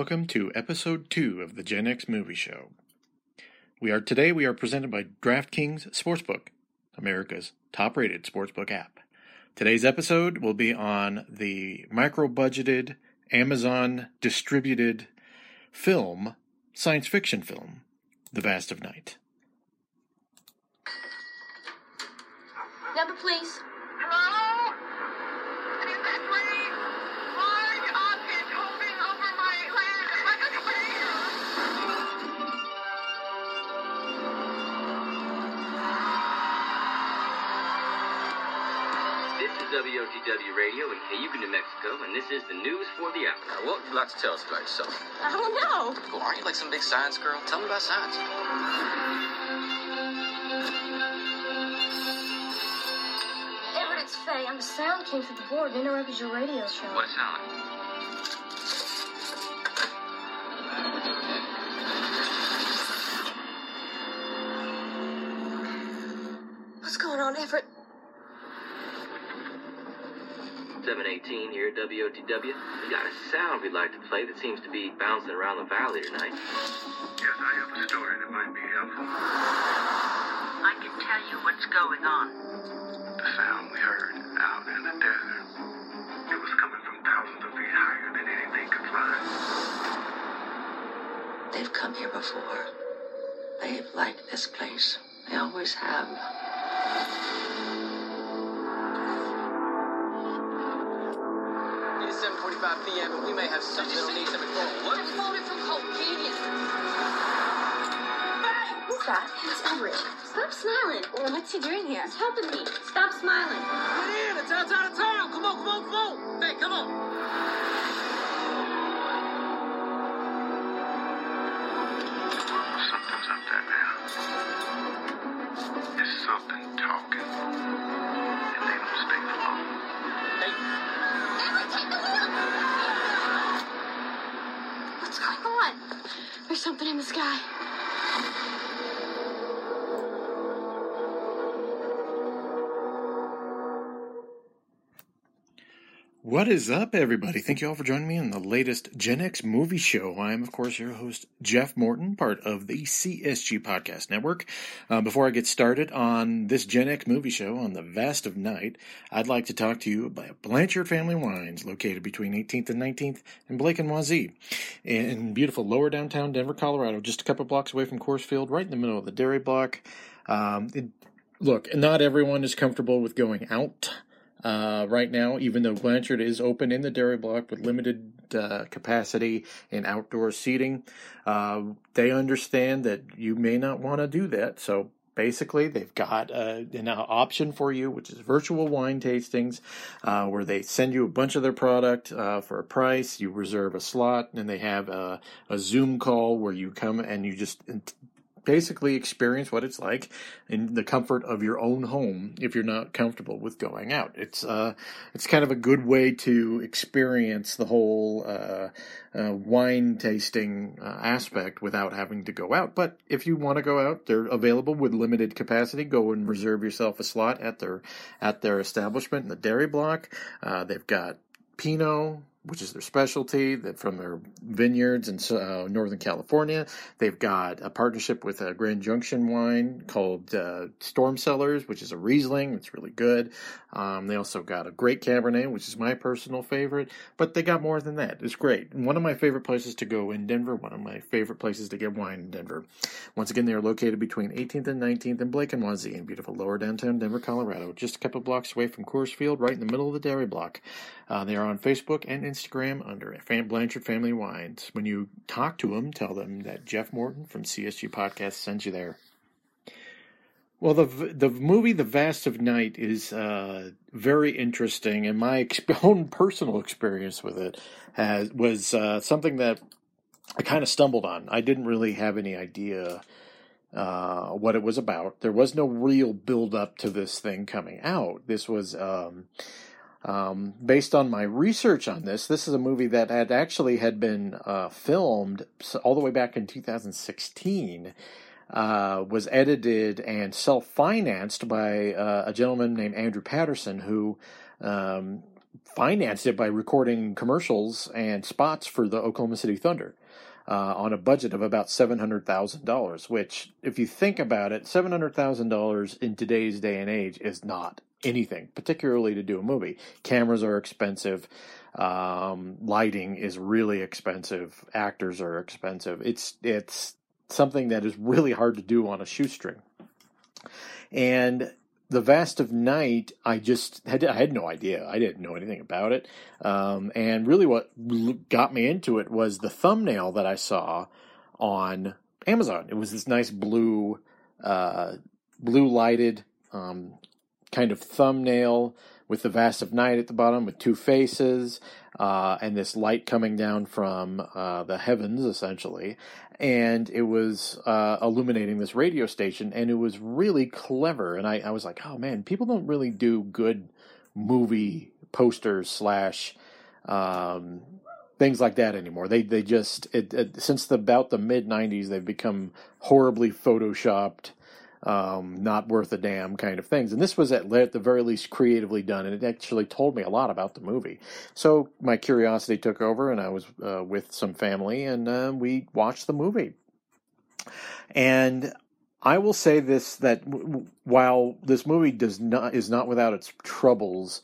Welcome to episode 2 of the Gen X Movie Show. We are today we are presented by DraftKings Sportsbook, America's top-rated sportsbook app. Today's episode will be on the micro-budgeted Amazon distributed film, science fiction film, The Vast of Night. Number, please. WOTW Radio in Cayuga, New Mexico, and this is the news for the hour. Now, what would you like to tell us about yourself? I don't know. Well, aren't you like some big science girl? Tell me about science. Everett, it's Faye. And the sound came through the board and interrupted your radio show. What it sound here at WOTW. We got a sound we'd like to play that seems to be bouncing around the valley tonight. Yes, I have a story that might be helpful. I can tell you what's going on. The sound we heard out in the desert. It was coming from thousands of feet higher than anything could fly. They've come here before. They've liked this place. They always have. 5 p.m., and we may have something that'll need some informal look. They're calling from Colgadian. Hey! that? it's Everett. Stop smiling. What's he doing here? He's helping me. Stop smiling. Get in. It's outside of town. Come on, come on, come on. Hey, come on. Something's up there now. It's something talking. Something in the sky. What is up, everybody? Thank you all for joining me in the latest Gen X movie show. I am, of course, your host, Jeff Morton, part of the CSG Podcast Network. Uh, before I get started on this Gen X movie show on the Vast of Night, I'd like to talk to you about Blanchard Family Wines, located between 18th and 19th in Blake and Wazee, in beautiful lower downtown Denver, Colorado, just a couple blocks away from Coors Field, right in the middle of the dairy block. Um, it, look, not everyone is comfortable with going out uh, right now, even though Blanchard is open in the dairy block with limited uh, capacity and outdoor seating. Uh, they understand that you may not want to do that. So basically, they've got uh, an option for you, which is virtual wine tastings, uh, where they send you a bunch of their product uh, for a price. You reserve a slot, and they have a, a Zoom call where you come and you just basically experience what it's like in the comfort of your own home if you're not comfortable with going out. It's uh it's kind of a good way to experience the whole uh, uh wine tasting uh, aspect without having to go out. But if you want to go out, they're available with limited capacity. Go and reserve yourself a slot at their at their establishment in the dairy block. Uh, they've got Pinot, which is their specialty that from their vineyards in uh, Northern California. They've got a partnership with a Grand Junction wine called uh, Storm Cellars, which is a Riesling. It's really good. Um, they also got a great Cabernet, which is my personal favorite, but they got more than that. It's great. One of my favorite places to go in Denver, one of my favorite places to get wine in Denver. Once again, they are located between 18th and 19th and Blake and Wazee in beautiful lower downtown Denver, Colorado, just a couple blocks away from Coors Field, right in the middle of the dairy block. Uh, they are on Facebook and Instagram under Fan Blanchard Family Wines. When you talk to them, tell them that Jeff Morton from CSG Podcast sent you there. Well, the the movie The Vast of Night is uh, very interesting, and my own personal experience with it has was uh, something that I kind of stumbled on. I didn't really have any idea uh, what it was about. There was no real build up to this thing coming out. This was um, um, based on my research on this. This is a movie that had actually had been uh, filmed all the way back in 2016. Uh, was edited and self financed by uh, a gentleman named Andrew Patterson, who um, financed it by recording commercials and spots for the Oklahoma City Thunder. Uh, on a budget of about seven hundred thousand dollars, which, if you think about it, seven hundred thousand dollars in today's day and age is not anything, particularly to do a movie. Cameras are expensive, um, lighting is really expensive, actors are expensive. It's it's something that is really hard to do on a shoestring. And the Vast of Night, I just had I had no idea. I didn't know anything about it. Um, and really, what got me into it was the thumbnail that I saw on Amazon. It was this nice blue, uh, blue lighted um, kind of thumbnail with the Vast of Night at the bottom with two faces uh, and this light coming down from uh, the heavens, essentially. And it was uh, illuminating this radio station, and it was really clever. And I, I was like, oh man, people don't really do good movie posters slash um, things like that anymore. They they just it, it, since the, about the mid '90s, they've become horribly photoshopped um, not worth a damn kind of things. And this was at, at the very least creatively done, and it actually told me a lot about the movie. So my curiosity took over, and I was uh, with some family, and uh, we watched the movie. And I will say this: that w- while this movie does not is not without its troubles,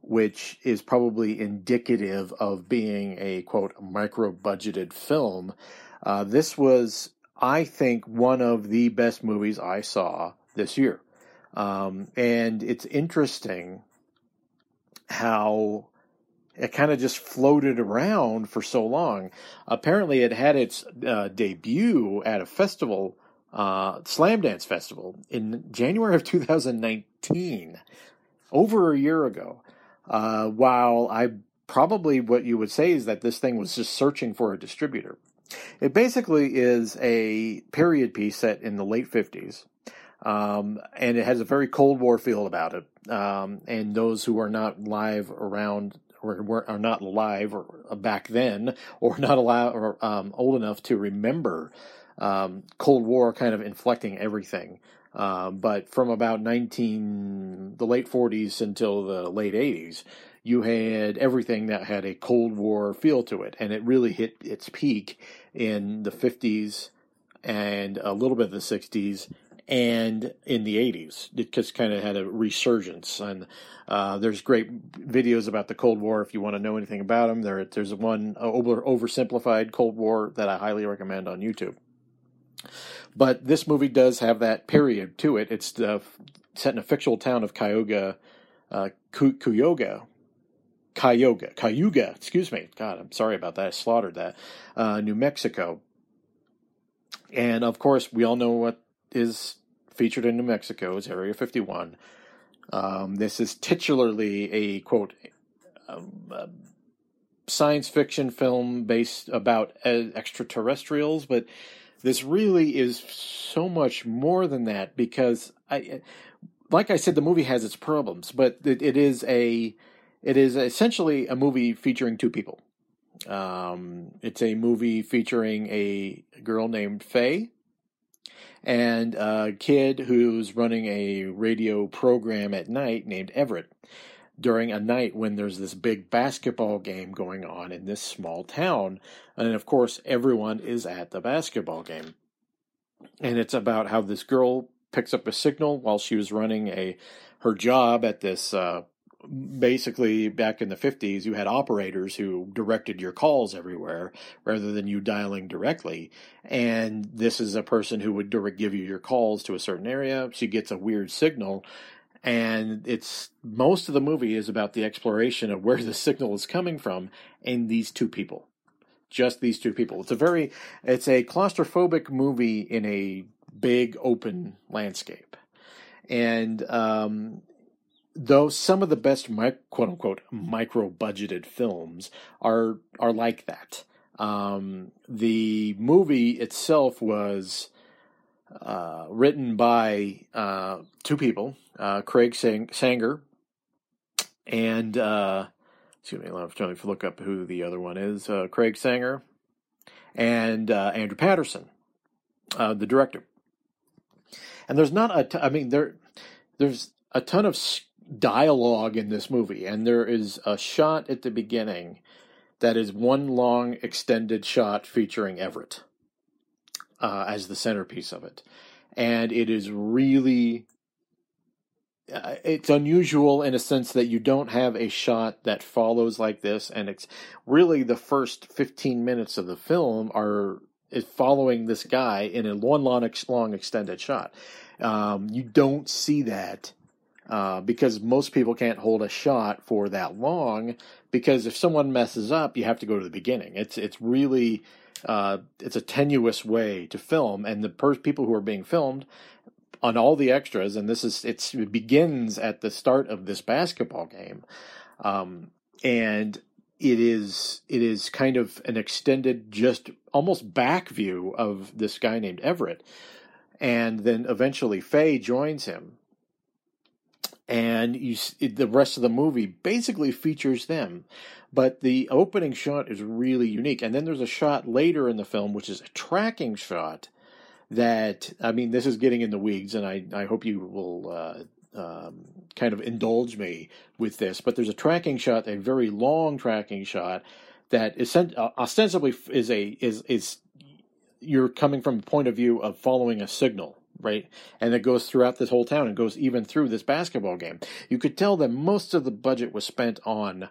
which is probably indicative of being a quote micro budgeted film. Uh, this was I think, one of the best movies I saw this year. Um, and it's interesting how it kind of just floated around for so long. Apparently, it had its uh, debut at a festival, uh, Slamdance Festival, in January of 2019, over a year ago. Uh, while I probably what you would say is that this thing was just searching for a distributor. It basically is a period piece set in the late 50s. Um, and it has a very Cold War feel about it. Um, and those who are not live around or are not alive or uh, back then, or not alive or um, old enough to remember um, Cold War kind of inflecting everything. Uh, but from about 19, the late 40s until the late 80s, you had everything that had a Cold War feel to it, and it really hit its peak in the 50s and a little bit of the 60s and in the 80s. It just kind of had a resurgence. And uh, there's great videos about the Cold War if you want to know anything about them. There, there's one over, oversimplified Cold War that I highly recommend on YouTube. But this movie does have that period to it. It's uh, set in a fictional town of Cuyahoga, uh, Cayuga, Cayuga, excuse me. God, I'm sorry about that. I slaughtered that. Uh, New Mexico. And of course, we all know what is featured in New Mexico is Area 51. Um, this is titularly a quote um, science fiction film based about uh, extraterrestrials, but this really is so much more than that because I, like I said, the movie has its problems, but it, it is a it is essentially a movie featuring two people. Um, it's a movie featuring a girl named Faye and a kid who's running a radio program at night named Everett during a night when there's this big basketball game going on in this small town. And of course, everyone is at the basketball game. And it's about how this girl picks up a signal while she was running a her job at this uh, basically back in the 50s you had operators who directed your calls everywhere rather than you dialing directly. And this is a person who would direct give you your calls to a certain area. She gets a weird signal. And it's most of the movie is about the exploration of where the signal is coming from and these two people. Just these two people. It's a very it's a claustrophobic movie in a big open landscape. And um, though some of the best quote unquote micro budgeted films are are like that. Um, the movie itself was uh, written by uh, two people, uh, Craig Sang- Sanger and uh, excuse me, I'm trying to look up who the other one is. Uh, Craig Sanger and uh, Andrew Patterson, the director. And there's not a, t- I mean there, there's a ton of dialogue in this movie, and there is a shot at the beginning that is one long extended shot featuring Everett uh, as the centerpiece of it, and it is really. Uh, it's unusual in a sense that you don't have a shot that follows like this, and it's really the first 15 minutes of the film are is following this guy in a one long, long extended shot. Um, you don't see that uh, because most people can't hold a shot for that long. Because if someone messes up, you have to go to the beginning. It's it's really uh, it's a tenuous way to film, and the per- people who are being filmed on all the extras, and this is it begins at the start of this basketball game, um, and it is it is kind of an extended, just almost back view of this guy named Everett, and then eventually Faye joins him, and you the rest of the movie basically features them but the opening shot is really unique. And then there's a shot later in the film which is a tracking shot that i mean this is getting in the weeds and i, I hope you will uh, um, kind of indulge me with this but there's a tracking shot a very long tracking shot that is uh, ostensibly is a is is you're coming from a point of view of following a signal right? And it goes throughout this whole town and goes even through this basketball game. You could tell that most of the budget was spent on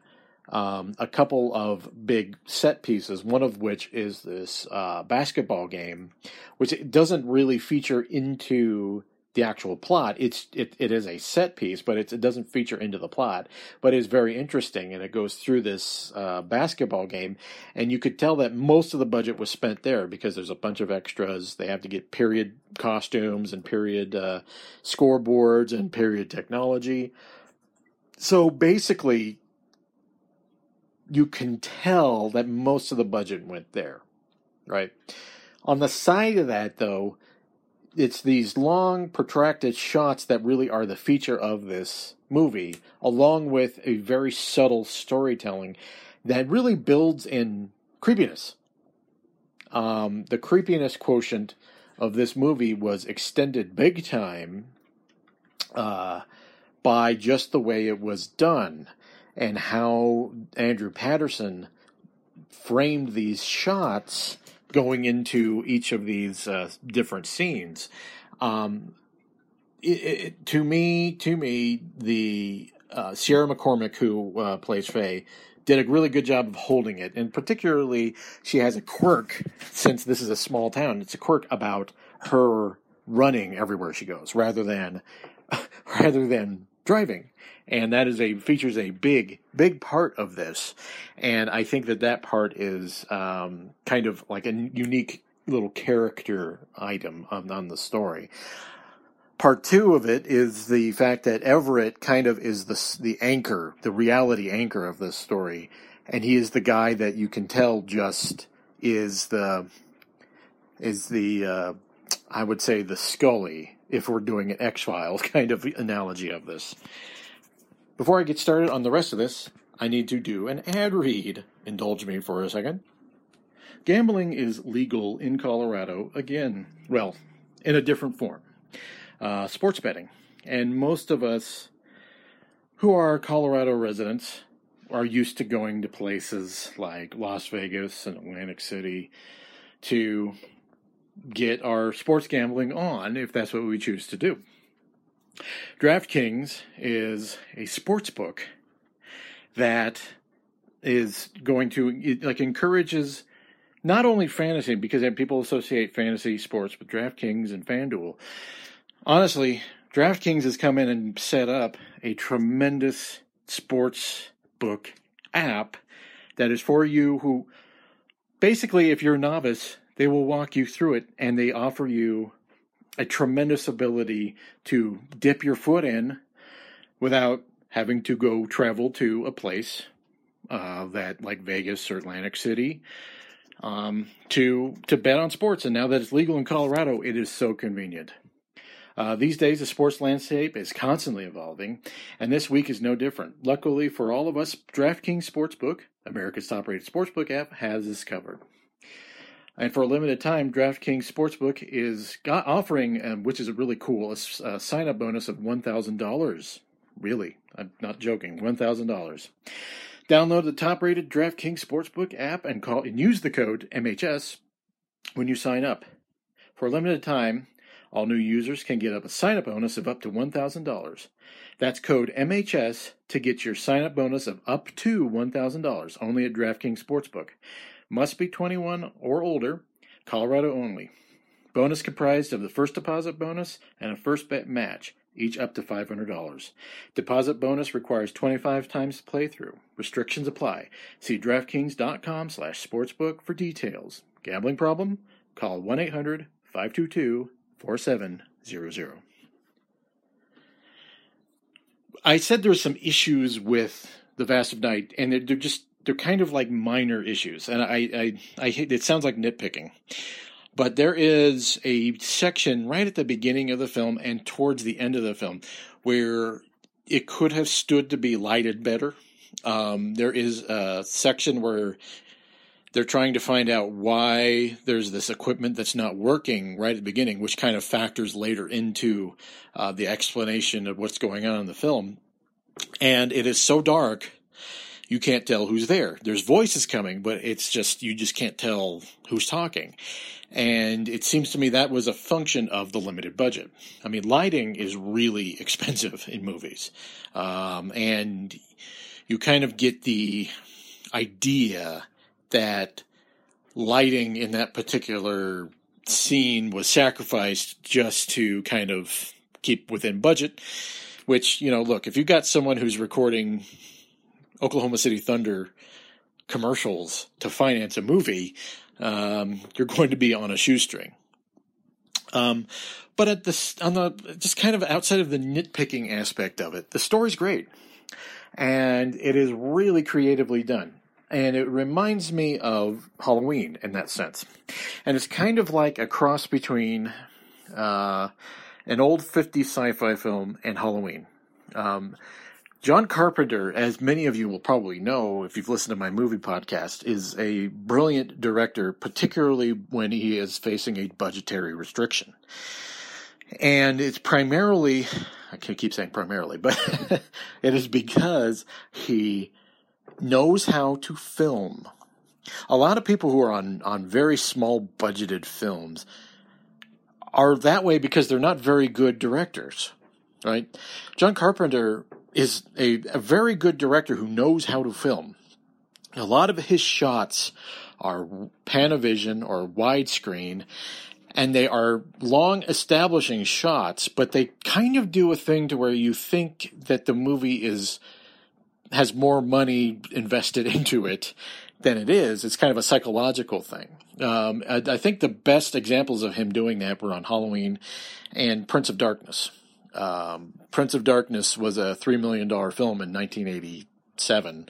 um, a couple of big set pieces, one of which is this uh, basketball game, which it doesn't really feature into the actual plot. It's it, it is a set piece, but it doesn't feature into the plot. But it's very interesting, and it goes through this uh, basketball game, and you could tell that most of the budget was spent there because there's a bunch of extras. They have to get period costumes and period uh, scoreboards and period technology. So basically, you can tell that most of the budget went there, right? On the side of that, though it's these long, protracted shots that really are the feature of this movie, along with a very subtle storytelling that really builds in creepiness. Um, the creepiness quotient of this movie was extended big time uh, by just the way it was done and how Andrew Patterson framed these shots going into each of these uh, different scenes. Um, it, it, to me, to me, the uh, Sierra McCormick, who uh, plays Faye, did a really good job of holding it, and particularly she has a quirk. Since this is a small town, it's a quirk about her running everywhere she goes, rather than rather than driving. And that is a features a big big part of this. And i think that that part is um, kind of like a unique little character item on, on the story. Part two of it is the fact that everett kind of is the the anchor the reality anchor of this story. And he is the guy that you can tell just is the is the uh, I would say the Scully, if we're doing an X Files kind of analogy of this. Before I get started on the rest of this, I need to do an ad read. Indulge me for a second. Gambling is legal in Colorado again. Well, in a different form. Uh, sports betting. And most of us who are Colorado residents are used to going to places like Las Vegas and Atlantic City to get our sports gambling on if that's what we choose to do. DraftKings is a sports book that is going to like encourages not only fantasy because people associate fantasy sports with DraftKings and FanDuel. Honestly, DraftKings has come in and set up a tremendous sports book app that is for you who basically if you're a novice, they will walk you through it and they offer you a tremendous ability to dip your foot in without having to go travel to a place uh, that like Vegas or Atlantic City um, to to bet on sports. And now that it's legal in Colorado, it is so convenient. Uh, these days, the sports landscape is constantly evolving, and this week is no different. Luckily for all of us, DraftKings Sportsbook, America's top-rated sportsbook app, has this covered. And for a limited time, DraftKings Sportsbook is offering, um, which is really cool, a, a sign up bonus of $1,000 Really, I'm not joking. $1,000. Download the top-rated DraftKings Sportsbook app and call and use the code MHS when you sign up. For a limited time, all new users can get up a sign-up bonus of up to $1,000. That's code MHS to get your sign-up bonus of up to $1,000 only at DraftKings Sportsbook. Must be 21 or older, Colorado only. Bonus comprised of the first deposit bonus and a first bet match, each up to $500. Deposit bonus requires 25 times playthrough. Restrictions apply. See DraftKings.com slash sportsbook for details. Gambling problem? Call 1-800-522-4700. I said there were some issues with The Vast of Night, and they're, they're just they're kind of like minor issues, and I I, I it sounds like nitpicking. But there is a section right at the beginning of the film and towards the end of the film where it could have stood to be lighted better. Um, there is a section where they're trying to find out why there's this equipment that's not working right at the beginning, which kind of factors later into uh, the explanation of what's going on in the film. And it is so dark, you can't tell who's there. There's voices coming, but it's just, you just can't tell who's talking. And it seems to me that was a function of the limited budget. I mean, lighting is really expensive in movies. Um, and you kind of get the idea that lighting in that particular scene was sacrificed just to kind of keep within budget. Which, you know, look, if you've got someone who's recording Oklahoma City Thunder commercials to finance a movie, um, you're going to be on a shoestring. Um, but at this, on the just kind of outside of the nitpicking aspect of it, the story's great, and it is really creatively done and it reminds me of Halloween in that sense. And it's kind of like a cross between uh, an old 50s sci fi film and Halloween. Um, John Carpenter, as many of you will probably know if you've listened to my movie podcast, is a brilliant director, particularly when he is facing a budgetary restriction. And it's primarily, I keep saying primarily, but it is because he knows how to film. A lot of people who are on, on very small budgeted films are that way because they're not very good directors, right? John Carpenter is a, a very good director who knows how to film. A lot of his shots are Panavision or widescreen, and they are long establishing shots, but they kind of do a thing to where you think that the movie is has more money invested into it than it is. It's kind of a psychological thing. Um, I, I, think the best examples of him doing that were on Halloween and Prince of Darkness. Um, Prince of Darkness was a $3 million film in 1987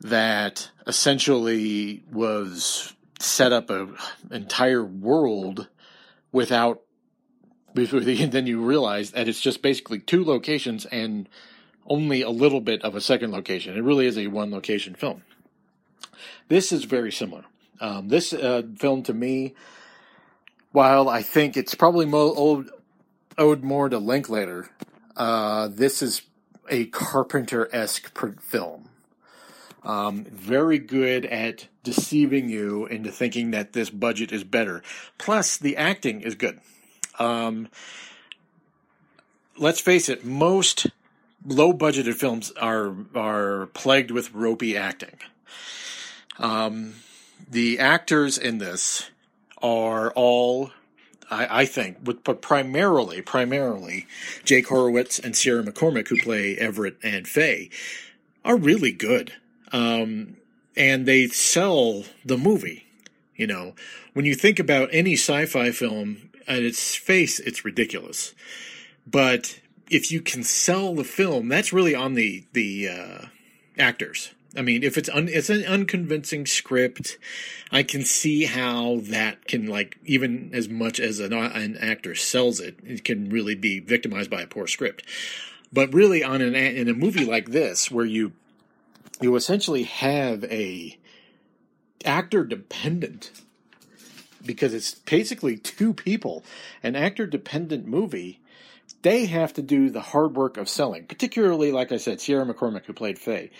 that essentially was set up an entire world without then you realize that it's just basically two locations and only a little bit of a second location. It really is a one location film. This is very similar. Um, this uh, film to me, while I think it's probably mo- old, owed more to Linklater, uh, this is a Carpenter esque film. Um, very good at deceiving you into thinking that this budget is better. Plus, the acting is good. Um, let's face it, most low budgeted films are are plagued with ropey acting. Um, the actors in this are all, I, I think, but primarily, primarily, Jake Horowitz and Sierra McCormick, who play Everett and Faye, are really good. Um, and they sell the movie. You know, when you think about any sci-fi film at its face, it's ridiculous. But if you can sell the film, that's really on the the uh, actors. I mean, if it's un, it's an unconvincing script, I can see how that can like even as much as an, an actor sells it, it can really be victimized by a poor script. But really, on an in a movie like this, where you you essentially have a actor dependent because it's basically two people, an actor dependent movie they have to do the hard work of selling. Particularly, like I said, Sierra McCormick, who played Faye.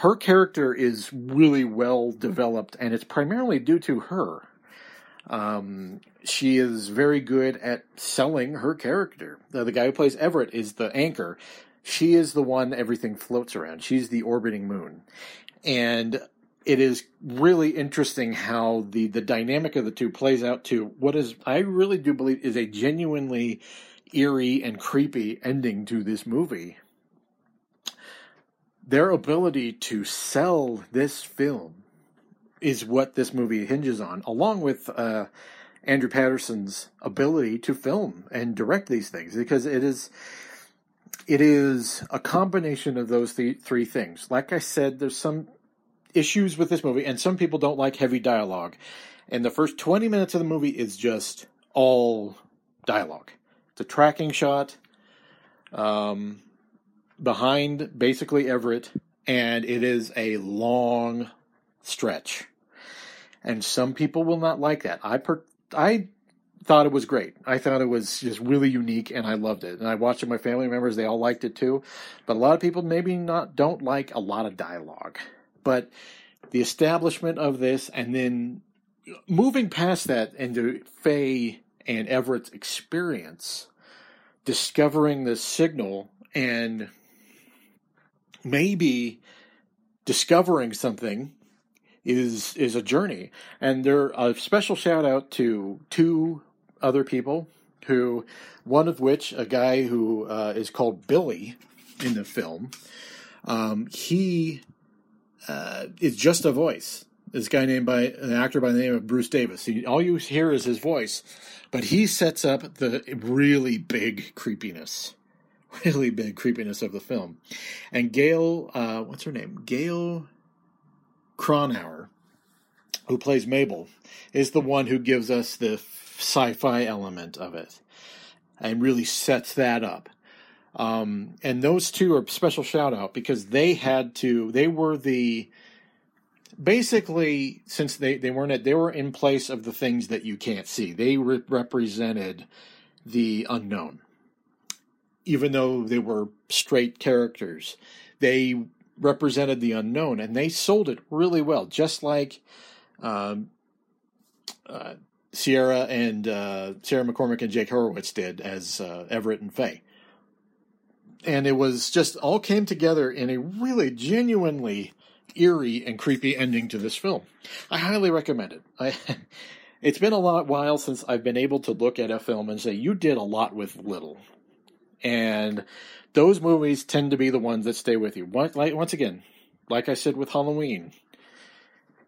Her character is really well developed, and it's primarily due to her. Um, she is very good at selling her character. The, the guy who plays Everett is the anchor. She is the one everything floats around. She's the orbiting moon. And it is really interesting how the, the dynamic of the two plays out to what is, I really do believe, is a genuinely eerie and creepy ending to this movie. Their ability to sell this film is what this movie hinges on, along with uh, Andrew Patterson's ability to film and direct these things, because it is it is a combination of those th- three things. Like I said, there's some issues with this movie, and some people don't like heavy dialogue. And the first 20 minutes of the movie is just all dialogue. It's a tracking shot um, behind basically Everett, and it is a long stretch. And some people will not like that. I per- I thought it was great. I thought it was just really unique and I loved it. And I watched it with my family members, they all liked it too. But a lot of people maybe not don't like a lot of dialogue. But the establishment of this and then moving past that into Faye and Everett's experience, discovering the signal and maybe discovering something is is a journey. And there a special shout out to two other people who, one of which a guy who uh, is called Billy in the film. Um, he uh, is just a voice. This guy named by an actor by the name of Bruce Davis. He, all you hear is his voice, but he sets up the really big creepiness, really big creepiness of the film. And Gail, uh, what's her name? Gail Cronauer, who plays Mabel, is the one who gives us the sci-fi element of it, and really sets that up. Um, and those two are special shout out because they had to. They were the basically since they they weren't at, they were in place of the things that you can't see. They re- represented the unknown, even though they were straight characters. They represented the unknown, and they sold it really well, just like um, uh, Sierra and uh, Sarah McCormick and Jake Horowitz did as uh, Everett and Faye. And it was just all came together in a really genuinely eerie and creepy ending to this film. I highly recommend it. I, it's been a lot while since I've been able to look at a film and say you did a lot with little, and those movies tend to be the ones that stay with you. Once again, like I said with Halloween,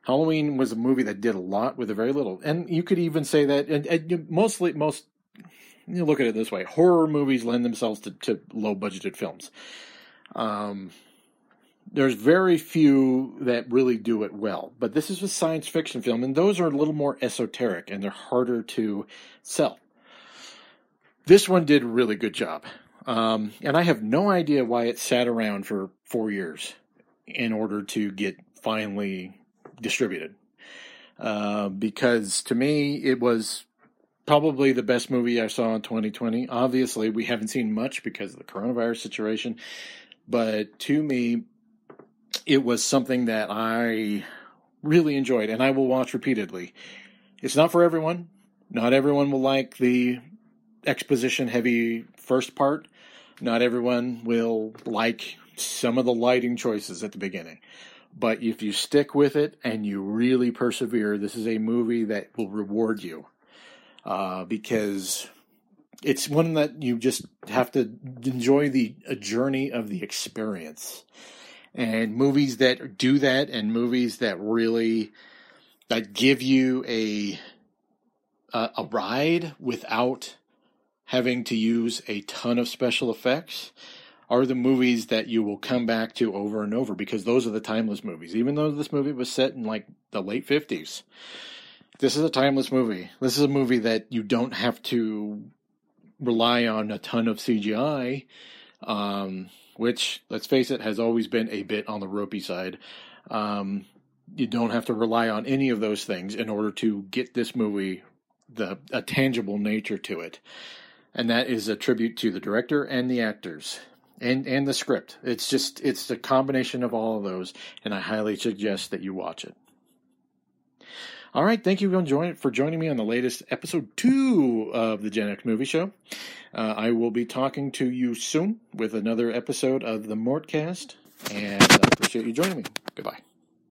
Halloween was a movie that did a lot with a very little, and you could even say that. And, and mostly, most you look at it this way: horror movies lend themselves to, to low budgeted films. Um, there's very few that really do it well, but this is a science fiction film, and those are a little more esoteric and they're harder to sell. This one did a really good job. Um, and I have no idea why it sat around for four years in order to get finally distributed. Uh, because to me, it was probably the best movie I saw in 2020. Obviously, we haven't seen much because of the coronavirus situation, but to me, it was something that I really enjoyed and I will watch repeatedly. It's not for everyone. Not everyone will like the exposition heavy first part, not everyone will like some of the lighting choices at the beginning. But if you stick with it and you really persevere, this is a movie that will reward you. Uh, because it's one that you just have to enjoy the journey of the experience. And movies that do that and movies that really that give you a a, a ride without having to use a ton of special effects are the movies that you will come back to over and over because those are the timeless movies. Even though this movie was set in like the late 50s, this is a timeless movie. This is a movie that you don't have to rely on a ton of CGI, um, which, let's face it, has always been a bit on the ropey side. Um, you don't have to rely on any of those things in order to get this movie the a tangible nature to it and that is a tribute to the director and the actors and and the script. It's just it's a combination of all of those, and I highly suggest that you watch it. All right, thank you for joining, for joining me on the latest episode two of the Gen X Movie Show. Uh, I will be talking to you soon with another episode of the Mortcast, and I appreciate you joining me. Goodbye.